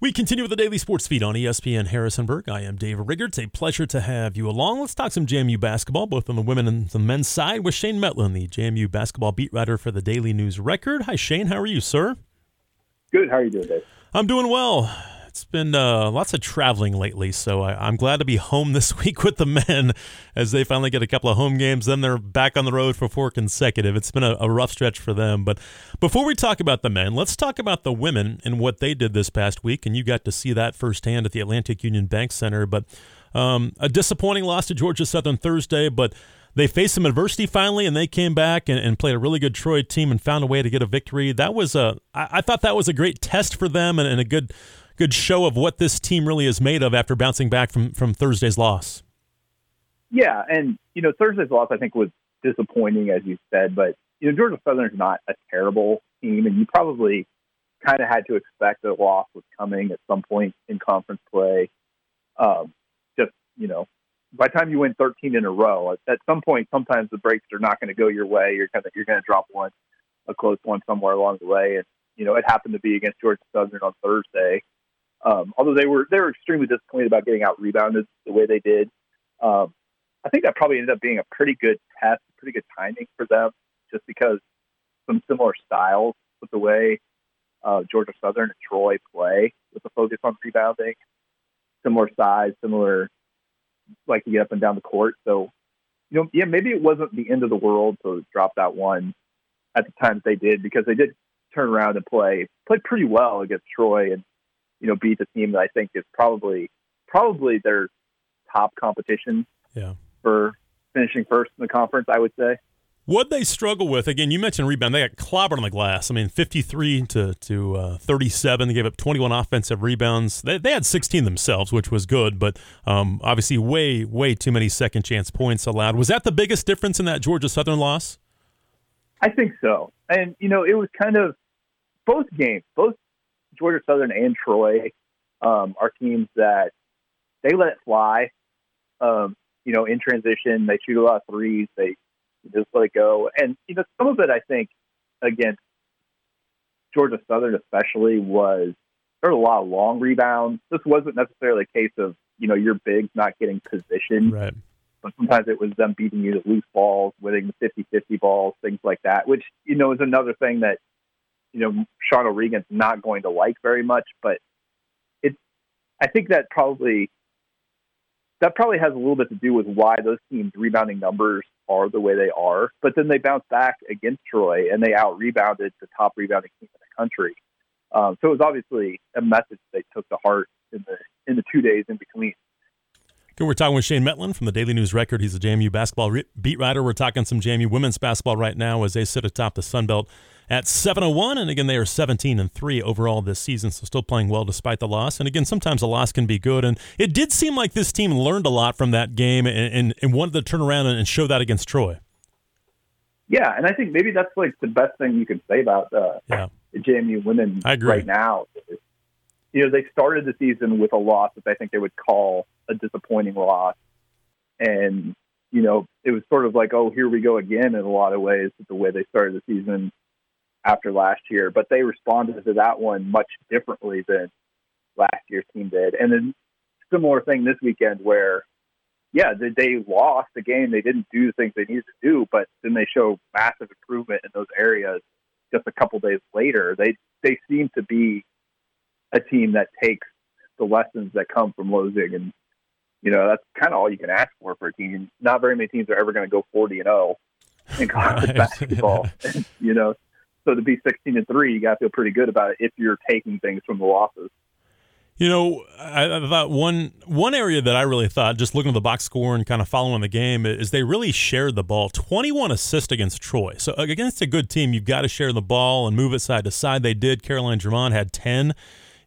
We continue with the daily sports feed on ESPN Harrisonburg. I am Dave Rigger. It's a pleasure to have you along. Let's talk some JMU basketball, both on the women and the men's side, with Shane Mettlen, the JMU basketball beat writer for the Daily News Record. Hi, Shane. How are you, sir? Good. How are you doing, Dave? I'm doing well. It's been uh, lots of traveling lately, so I, am glad to be home this week with the men as they finally get a couple of home games. Then they're back on the road for four consecutive. It's been a, a rough stretch for them. But before we talk about the men, let's talk about the women and what they did this past week. And you got to see that firsthand at the Atlantic Union Bank Center. But um, a disappointing loss to Georgia Southern Thursday, but they faced some adversity finally, and they came back and, and, played a really good Troy team and found a way to get a victory. That was a, I, I thought that was a great test for them and, and, a good good show of what this team really is made of after bouncing back from from Thursday's loss. Yeah, and you know Thursday's loss I think was disappointing as you said, but you know Georgia Southern's not a terrible team, and you probably kind of had to expect a loss was coming at some point in conference play. Um, just you know, by the time you win 13 in a row, at, at some point, sometimes the breaks are not going to go your way. You're kind of you're going to drop one, a close one somewhere along the way, and you know it happened to be against Georgia Southern on Thursday. Um, although they were they were extremely disappointed about getting out rebounded the way they did. Um, I think that probably ended up being a pretty good test, pretty good timing for them, just because some similar styles with the way uh, Georgia Southern and Troy play with the focus on rebounding, similar size, similar like to get up and down the court. So, you know, yeah, maybe it wasn't the end of the world to drop that one at the time that they did because they did turn around and play played pretty well against Troy and you know, beat the team that I think is probably probably their top competition yeah. for finishing first in the conference, I would say. What they struggle with again, you mentioned rebound. They got clobbered on the glass. I mean, fifty-three to to uh, thirty-seven. They gave up twenty-one offensive rebounds. They, they had sixteen themselves, which was good, but um, obviously way way too many second chance points allowed. Was that the biggest difference in that Georgia Southern loss? I think so. And you know, it was kind of both games, both Georgia Southern and Troy um, are teams that they let it fly. Um, you know, in transition, they shoot a lot of threes. They just let it go, and you know, some of it I think against Georgia Southern especially was there were a lot of long rebounds. This wasn't necessarily a case of you know your bigs not getting position, right? But sometimes it was them beating you to loose balls, winning the 50-50 balls, things like that, which you know is another thing that you know Sean O'Regan's not going to like very much. But it's I think that probably that probably has a little bit to do with why those teams' rebounding numbers are the way they are. But then they bounced back against Troy and they out rebounded the top rebounding team in the country. Um, so it was obviously a message they took to heart in the in the two days in between. Good. We're talking with Shane Mettlen from the Daily News Record. He's a JMU basketball re- beat writer. We're talking some JMU women's basketball right now as they sit atop the Sun Belt at 701 and again they are 17 and 3 overall this season so still playing well despite the loss. And again sometimes a loss can be good and it did seem like this team learned a lot from that game and, and, and wanted to turn around and show that against troy. Yeah and i think maybe that's like the best thing you can say about uh, yeah. the jmu women right now. You know they started the season with a loss that i think they would call a disappointing loss. And you know, it was sort of like, oh, here we go again in a lot of ways with the way they started the season after last year, but they responded to that one much differently than last year's team did. And then similar thing this weekend where, yeah, they, they lost the game. They didn't do the things they needed to do, but then they show massive improvement in those areas just a couple days later. They they seem to be a team that takes the lessons that come from losing, and you know that's kind of all you can ask for for a team. Not very many teams are ever going to go forty and zero oh in college basketball. you know, so to be 16 and three, you got to feel pretty good about it if you're taking things from the losses. You know, I, I, thought one one area that I really thought, just looking at the box score and kind of following the game, is they really shared the ball. Twenty one assists against Troy. So against a good team, you've got to share the ball and move it side to side. They did. Caroline Drummond had ten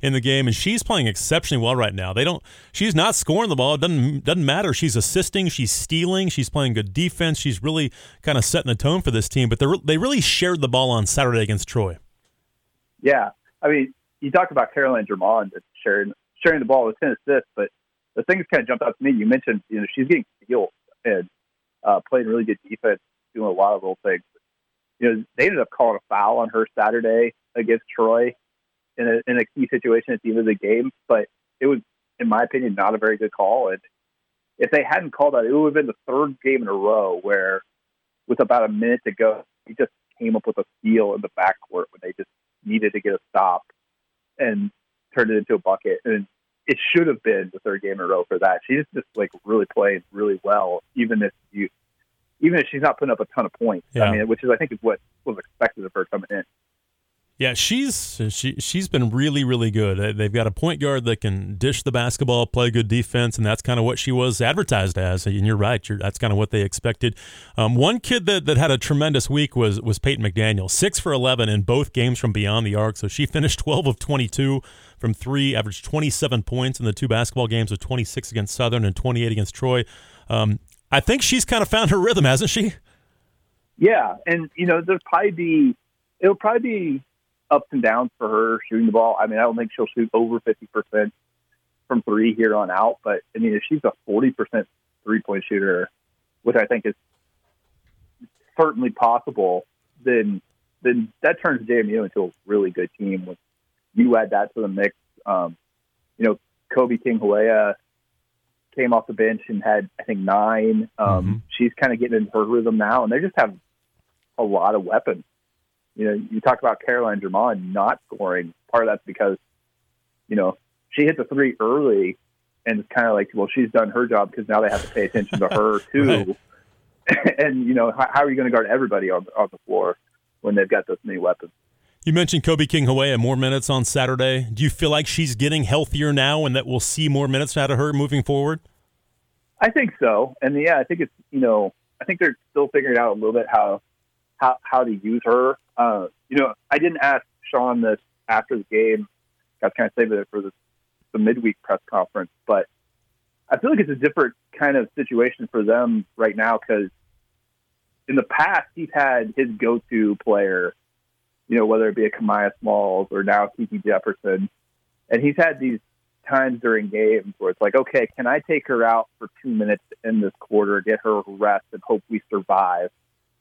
in the game, and she's playing exceptionally well right now. They don't. She's not scoring the ball. It doesn't doesn't matter. She's assisting. She's stealing. She's playing good defense. She's really kind of setting the tone for this team. But they they really shared the ball on Saturday against Troy. Yeah, I mean, you talk about Caroline Drummond sharing sharing the ball with ten assists, but the thing that kind of jumped out to me, you mentioned, you know, she's getting steals and uh, playing really good defense, doing a lot of little things. You know, they ended up calling a foul on her Saturday against Troy, in a in a key situation at the end of the game. But it was, in my opinion, not a very good call. And if they hadn't called that, it would have been the third game in a row where, with about a minute to go, he just came up with a steal in the backcourt when they just needed to get a stop and turned it into a bucket. And it should have been the third game in a row for that. She's just like really playing really well, even if you, even if she's not putting up a ton of points. Yeah. I mean, which is I think is what was expected of her coming in. Yeah, she's she she's been really really good. They've got a point guard that can dish the basketball, play good defense, and that's kind of what she was advertised as. And you're right, you're, that's kind of what they expected. Um, one kid that, that had a tremendous week was was Peyton McDaniel, six for eleven in both games from beyond the arc. So she finished twelve of twenty two from three, averaged twenty seven points in the two basketball games, with twenty six against Southern and twenty eight against Troy. Um, I think she's kind of found her rhythm, hasn't she? Yeah, and you know, there'll probably be it'll probably be ups and downs for her shooting the ball. I mean, I don't think she'll shoot over fifty percent from three here on out, but I mean, if she's a forty percent three point shooter, which I think is certainly possible, then then that turns JMU into a really good team. When you add that to the mix, um, you know, Kobe King-Hoard came off the bench and had I think nine. Um, Mm-hmm. She's kind of getting into her rhythm now, and they just have a lot of weapons. You know, you talk about Caroline Germond not scoring. Part of that's because, you know, she hit the three early, and it's kind of like, well, she's done her job because now they have to pay attention to her too. and you know, how, how are you going to guard everybody on on the floor when they've got those many weapons? You mentioned Kobe King-Hoard more minutes on Saturday. Do you feel like she's getting healthier now and that we'll see more minutes out of her moving forward? I think so, and yeah, I think it's you know, I think they're still figuring out a little bit how how how to use her. Uh, you know, I didn't ask Sean this after the game. I was kind of saving it for the the midweek press conference, but I feel like it's a different kind of situation for them right now because in the past he's had his go-to player, you know, whether it be a Kamiah Smalls or now Kiki Jefferson, and he's had these times during games where it's like, okay, can I take her out for two minutes in this quarter, get her rest, and hope we survive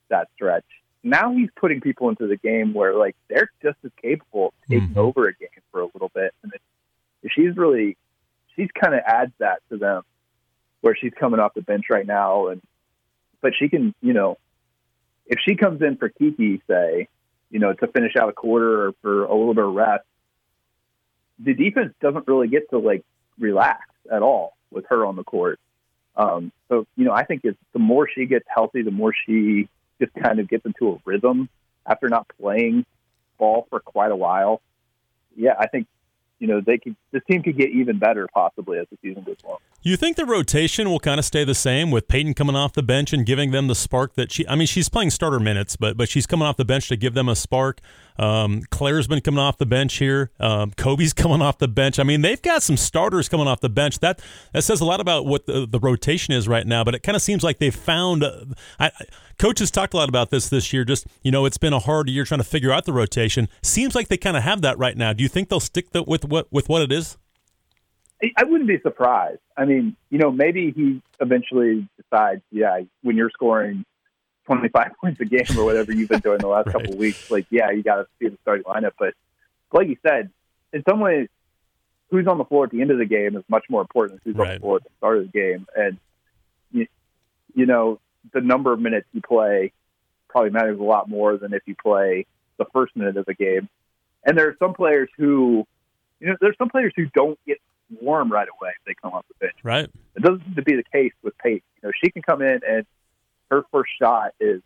that stretch? Now he's putting people into the game where like they're just as capable of taking Mhm. over a game for a little bit, and it, she's really she's kind of adds that to them where she's coming off the bench right now, and but she can, you know, if she comes in for Kiki, say, you know, to finish out a quarter or for a little bit of rest, the defense doesn't really get to like relax at all with her on the court. Um, so you know, I think it's the more she gets healthy, the more she just kind of gets into a rhythm after not playing ball for quite a while. Yeah, I think you know they could. This team could get even better possibly as the season goes on. You think the rotation will kind of stay the same with Peyton coming off the bench and giving them the spark that she? I mean, she's playing starter minutes, but but she's coming off the bench to give them a spark. Um, Claire's been coming off the bench here. Um, Kobe's coming off the bench. I mean, they've got some starters coming off the bench. That that says a lot about what the, the rotation is right now. But it kind of seems like they've found. Uh, I, coaches talked a lot about this this year. Just you know, it's been a hard year trying to figure out the rotation. Seems like they kind of have that right now. Do you think they'll stick the, with what with what it is? I wouldn't be surprised. I mean, you know, maybe he eventually decides, yeah, when you're scoring 25 points a game or whatever you've been doing the last Right. couple of weeks, like, yeah, you got to see the starting lineup. But like you said, in some ways, who's on the floor at the end of the game is much more important than who's on the floor at the start of the game. And, you, you know, the number of minutes you play probably matters a lot more than if you play the first minute of the game. And there are some players who, you know, there's some players who don't get warm right away if they come off the bench. Right. It doesn't seem to be the case with Peyton. You know, she can come in and her first shot is,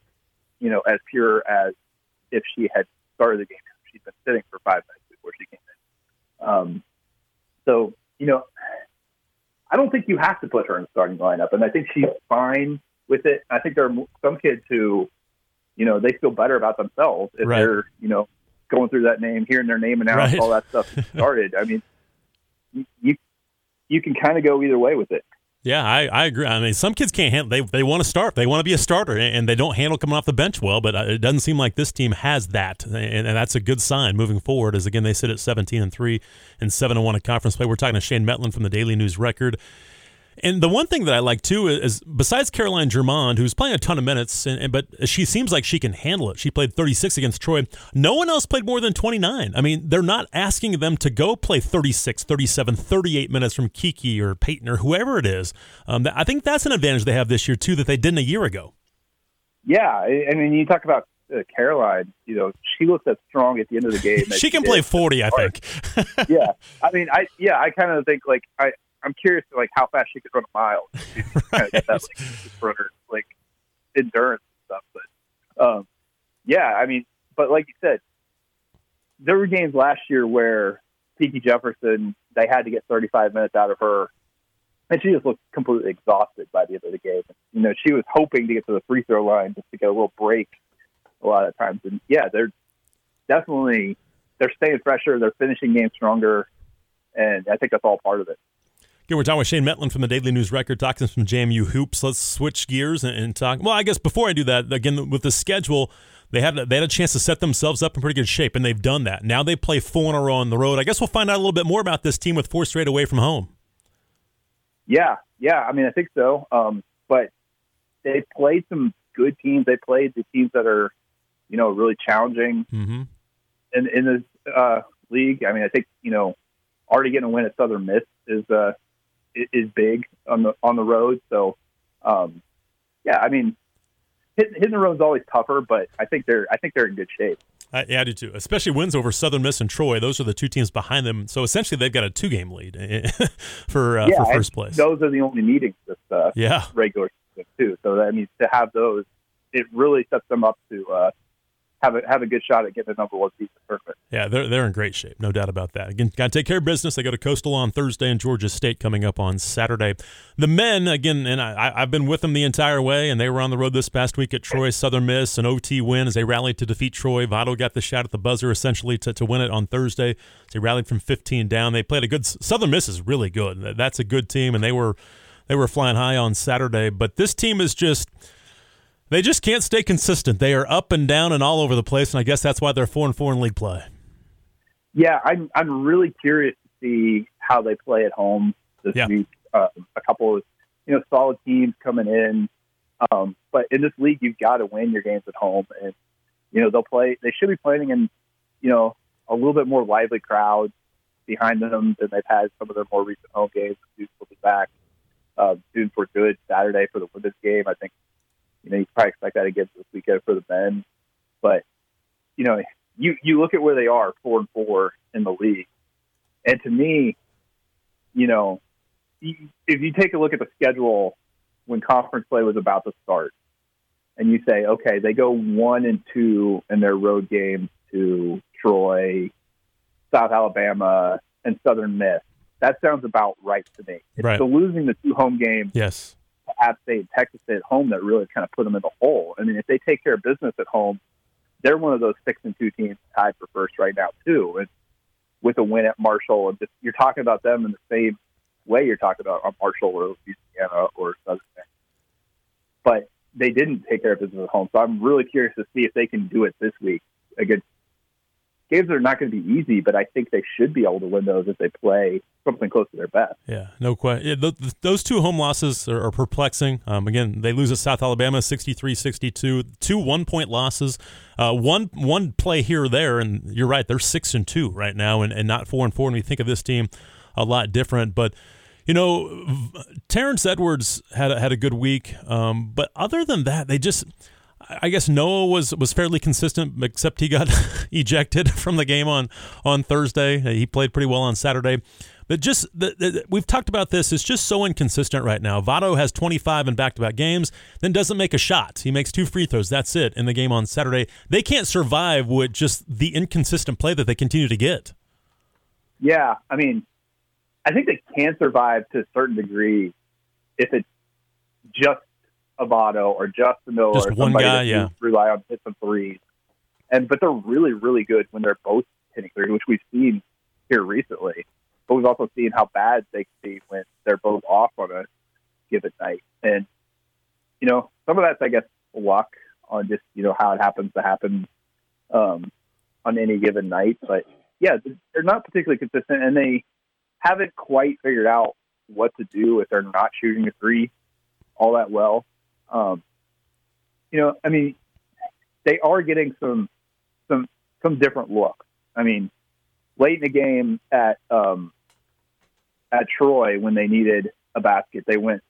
you know, as pure as if she had started the game. She's been sitting for five minutes before she came in. Um, so, you know, I don't think you have to put her in the starting lineup, and I think she's fine with it. I think there are some kids who, you know, they feel better about themselves if Right. they're, you know, going through that name, hearing their name announced, Right. all that stuff started. I mean, you, you can kind of go either way with it. Yeah, I, I agree. I mean, some kids can't handle. They they want to start. They want to be a starter, and they don't handle coming off the bench well. But uh, it doesn't seem like this team has that, and, and that's a good sign moving forward. As again, they sit at seventeen and three and seven and one in conference play. We're talking to Shane Mettlen from the Daily News Record. And the one thing that I like too is, besides Caroline Germond, who's playing a ton of minutes, and, and, but she seems like she can handle it. She played 36 against Troy. No one else played more than 29. I mean, they're not asking them to go play 36, 37, 38 minutes from Kiki or Peyton or whoever it is. Um, I think that's an advantage they have this year too that they didn't a year ago. Yeah, I mean, you talk about uh, Caroline, you know, she looks as strong at the end of the game. she can play forty, I think. yeah, I mean, I yeah, I kind of think like I I'm curious like how fast she could run a mile. get that like runner like endurance and stuff, but um, yeah, I mean, but like you said, there were games last year where Kiki Jefferson they had to get 35 minutes out of her and she just looked completely exhausted by the end of the game. You know, she was hoping to get to the free throw line just to get a little break a lot of times. And yeah, they're definitely they're staying fresher, they're finishing games stronger, and I think that's all part of it. Again, we're talking with Shane Mettlen from the Daily News Record, talking some JMU hoops. Let's switch gears and, and, talk. Well, I guess before I do that, again with the schedule, they had they had a chance to set themselves up in pretty good shape, and they've done that. Now they play four in a row on the road. I guess we'll find out a little bit more about this team with four straight away from home. Yeah, yeah. I mean, I think so. Um, but they played some good teams. They played the teams that are you know, really challenging mm-hmm. in in this uh, league. I mean, I think you know, already getting a win at Southern Miss is uh, is big on the on the road. So, um, yeah, I mean, hitting, hitting the road is always tougher, but I think they're I think they're in good shape. I, I do too, especially wins over Southern Miss and Troy. Those are the two teams behind them. So essentially, they've got a two-game lead for uh, yeah, for first place. Those are the only meetings this uh, yeah regular season too. So that means to have those, it really sets them up to uh, have a have a good shot at getting the number one seed tournament. Yeah, they're they're in great shape, no doubt about that. Again, got to take care of business. They go to Coastal on Thursday and Georgia State coming up on Saturday. The men again, and I, I've been with them the entire way, and they were on the road this past week at Troy Southern Miss, an OT win as they rallied to defeat Troy. Vado got the shot at the buzzer essentially to, to win it on Thursday. They rallied from 15 down. They played a good Southern Miss is really good. That's a good team, and they were they were flying high on Saturday. But this team is just they just can't stay consistent. They are up and down and all over the place, and I guess that's why they're four and four in league play. Yeah, I'm I'm really curious to see how they play at home this yeah. week. Uh, a couple of you know solid teams coming in, um, but in this league, you've got to win your games at home, and you know they'll play. They should be playing in you know a little bit more lively crowd behind them than they've had some of their more recent home games. Dudes will be back. Uh, students were good Saturday for the women's game. I think you know, you probably expect that again this weekend for the men. But, you know, you, you look at where they are, four and four in the league. And to me, you know, if you take a look at the schedule when conference play was about to start, and you say, okay, they go one and two in their road games to Troy, South Alabama, and Southern Miss. That sounds about right to me. It's right. the losing the two home games yes. App State, and Texas State at home that really kind of put them in the hole. I mean, if they take care of business at home, they're one of those six and two teams tied for first right now too. And with a win at Marshall, and just you're talking about them in the same way you're talking about uh, Marshall or Louisiana or Southern. But they didn't take care of business at home, so I'm really curious to see if they can do it this week against games are not going to be easy, but I think they should be able to win those if they play something close to their best. Yeah, no question. Yeah, th- those two home losses are, are perplexing. Um, again, they lose at South Alabama 63-62, two one-point losses, uh, one one play here or there, and you're right, they're six and two right now, and, and not four and four. And we think of this team a lot different, but. You know, Terrence Edwards had a, had a good week, um, but other than that, they just I guess Noah was was fairly consistent, except he got ejected from the game on on Thursday. He played pretty well on Saturday. But just the, the, we've talked about this. It's just so inconsistent right now. Vado has 25 in back-to-back games, then doesn't make a shot. He makes two free throws. That's it in the game on Saturday. They can't survive with just the inconsistent play that they continue to get. Yeah, I mean, I think they can survive to a certain degree if it's just Vado or Justin Miller Just or somebody guy, that yeah. rely on hits and threes. And but they're really, really good when they're both hitting threes, which we've seen here recently. But we've also seen how bad they can be when they're both off on a given night. And you know, some of that's I guess luck on just you know how it happens to happen um, on any given night. But yeah, they're not particularly consistent, and they haven't quite figured out what to do if they're not shooting a three all that well. Um, you know, I mean, they are getting some some some different looks. I mean, late in the game at um, at Troy when they needed a basket, they went,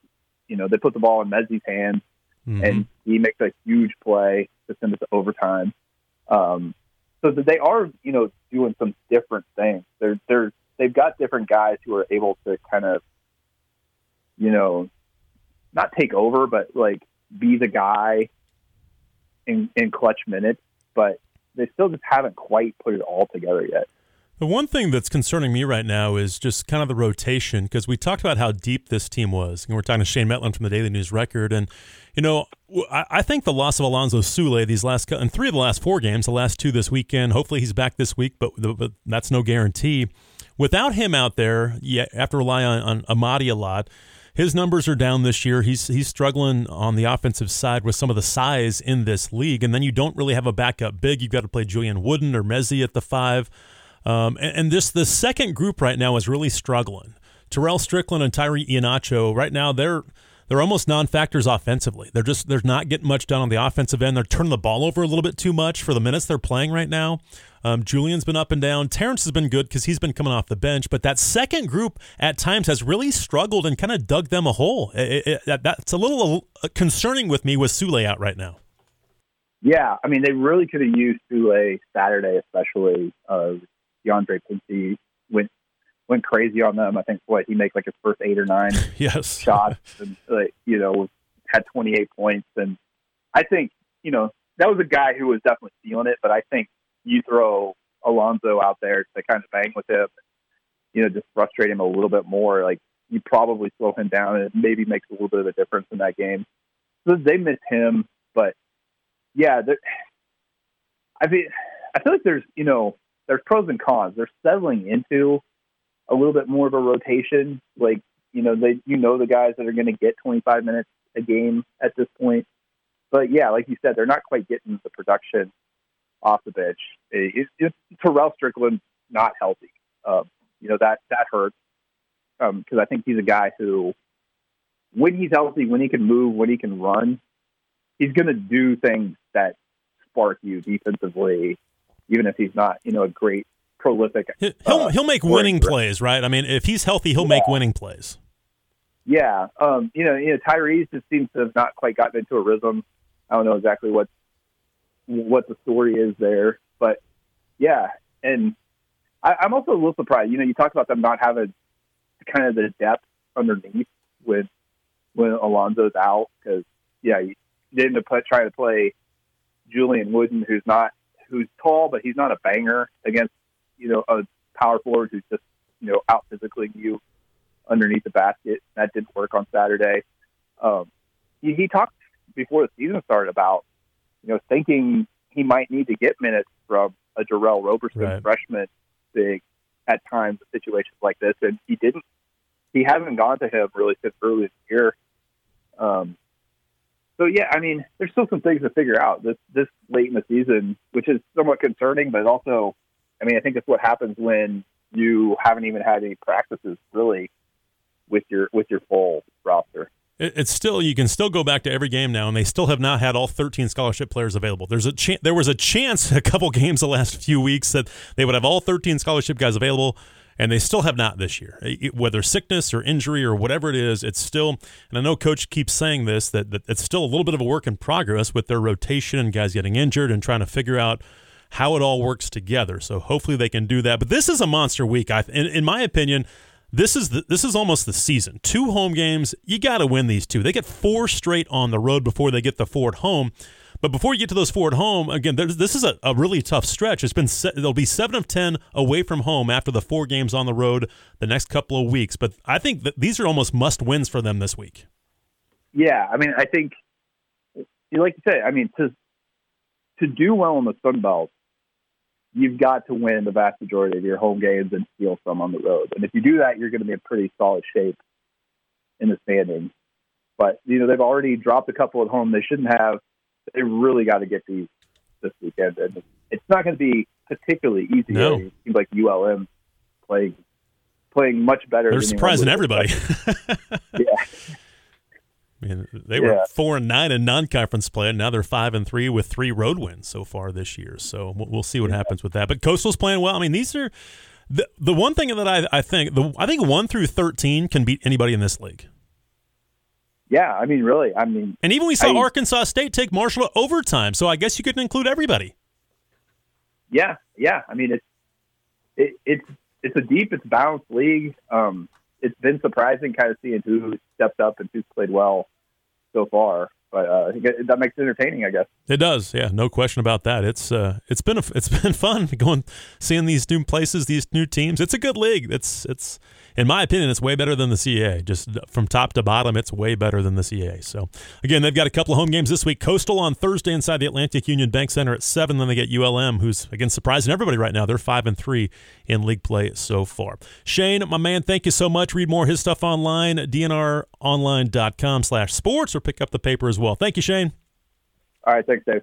you know, they put the ball in Mezie's hands, mm-hmm. and he makes a huge play to send it to overtime. Um, so that they are, you know, doing some different things. They're they're they've got different guys who are able to kind of, you know, not take over, but like be the guy in in clutch minutes. But they still just haven't quite put it all together yet. The one thing that's concerning me right now is just kind of the rotation because we talked about how deep this team was. And we're talking to Shane Mettlen from the Daily News Record. And, you know, I, think the loss of Alonzo Sule these last, and three of the last four games, the last two this weekend, hopefully he's back this week, but, but that's no guarantee. Without him out there, yeah, after relying on, on Amadi a lot, his numbers are down this year. He's he's struggling on the offensive side with some of the size in this league, and then you don't really have a backup big. You've got to play Julien Wooden or Mezie at the five, um, and, and, this the second group right now is really struggling. Terrell Strickland and Tyree Ihenacho right now they're they're almost non-factors offensively. They're just they're not getting much done on the offensive end. They're turning the ball over a little bit too much for the minutes they're playing right now. Um, Julian's been up and down. Terrence has been good because he's been coming off the bench, but that second group at times has really struggled and kind of dug them a hole. It, it, that's a little uh, concerning with me with Sule out right now. Yeah, I mean they really could have used Sule Saturday, especially. Uh, DeAndre Pinckney went went crazy on them. I think what he makes like his first eight or nine yes shots, and uh, you know had 28 points. And I think you know that was a guy who was definitely feeling it. But I think you throw Alonzo out there to kind of bang with him, you know, just frustrate him a little bit more. Like you probably slow him down, and it maybe makes a little bit of a difference in that game. So they miss him, but yeah, I mean, I feel like there's you know there's pros and cons. They're settling into a little bit more of a rotation. Like you know, they you know the guys that are going to get 25 minutes a game at this point. But yeah, like you said, they're not quite getting the production off the bench. It, it, Terrell Strickland not healthy. Um, you know that that hurts because um, I think he's a guy who, when he's healthy, when he can move, when he can run, he's going to do things that spark you defensively, even if he's not you know a great prolific. He'll uh, he'll make winning plays, right? I mean, if he's healthy, he'll yeah. make winning plays. Yeah, um, you know, you know, Tyrese just seems to have not quite gotten into a rhythm. I don't know exactly what what the story is there. But yeah, and I, I'm also a little surprised. You know, you talk about them not having kind of the depth underneath with when Alonzo's out because yeah, you didn't put try to play Julien Wooden, who's not who's tall, but he's not a banger against you know a power forward who's just you know out physically you underneath the basket. That didn't work on Saturday. Um, he, he talked before the season started about you know, thinking he might need to get minutes from a Darrell Roberson right. freshman big at times in situations like this, and he didn't. He hasn't gone to him really since early in the year. Um, so yeah, I mean, there's still some things to figure out this this late in the season, which is somewhat concerning, but also, I mean, I think it's what happens when you haven't even had any practices really with your with your full roster it's still you can still go back to every game now, and they still have not had all 13 scholarship players available. There's a there was a chance a couple games the last few weeks that they would have all 13 scholarship guys available, and they still have not this year. Whether sickness or injury or whatever it is, it's still. And I know coach keeps saying this that, that it's still a little bit of a work in progress with their rotation and guys getting injured and trying to figure out how it all works together. So hopefully they can do that. But this is a monster week. I, in, in my opinion this is the, this is almost the season. Two home games, you got to win these two. They get four straight on the road before they get the four at home. But before you get to those four at home, again, this is a, a really tough stretch. It's been they'll be seven of ten away from home after the four games on the road the next couple of weeks. But I think that these are almost must wins for them this week. Yeah, I mean, I think you like to say, I mean, to to do well in the Sun Belt, you've got to win the vast majority of your home games and steal some on the road. And if you do that, you're going to be in pretty solid shape in the standings. But you know they've already dropped a couple at home. They shouldn't have. They really got to get these this weekend, and it's not going to be particularly easy. No. It seems like ULM playing playing much better. They're surprising everybody. yeah. I mean, they were yeah. four and nine in non-conference play, and now they're five and three with three road wins so far this year. So we'll see what yeah. happens with that. But Coastal's playing well. I mean, these are the the one thing that I I think the I think one through thirteen can beat anybody in this league. Yeah, I mean, really, I mean, and even we saw I, Arkansas State take Marshall to overtime. So I guess you could include everybody. Yeah, yeah. I mean, it's it, it's it's a deep, it's balanced league. Um, it's been surprising kind of seeing who stepped up and who's played well so far. But uh, that makes it entertaining, I guess. It does, yeah, no question about that. It's uh, it's been a, it's been fun going seeing these new places, these new teams. It's a good league. It's it's in my opinion, it's way better than the CAA. Just from top to bottom, it's way better than the CAA. So, again, they've got a couple of home games this week. Coastal on Thursday inside the Atlantic Union Bank Center at seven. Then they get ULM, who's again surprising everybody right now. They're five and three in league play so far. Shane, my man, thank you so much. Read more of his stuff online, dnronline.com/sports, or pick up the paper as well. Thank you, Shane. All right, thanks, Dave.